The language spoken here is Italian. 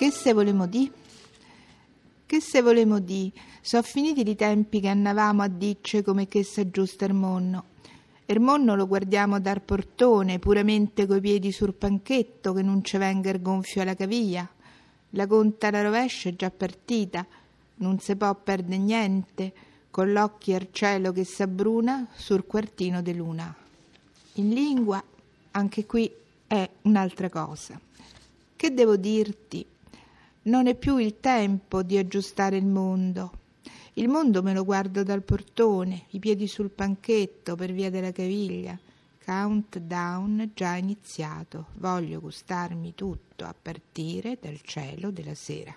Che se volemo di? Che se volemo di? So finiti i tempi che annavamo a dicce come che s'aggiusta il monno. Il monno lo guardiamo dar portone, puramente coi piedi sul panchetto, che non ci venga il gonfio alla caviglia. La conta alla rovescia è già partita, non se può perdere niente, con l'occhio al cielo che s'abbruna sul quartino de luna. In lingua, anche qui è un'altra cosa. Che devo dirti? Non è più il tempo di aggiustare il mondo. Il mondo me lo guardo dal portone, i piedi sul panchetto per via della caviglia. Countdown già iniziato. Voglio gustarmi tutto a partire dal cielo della sera.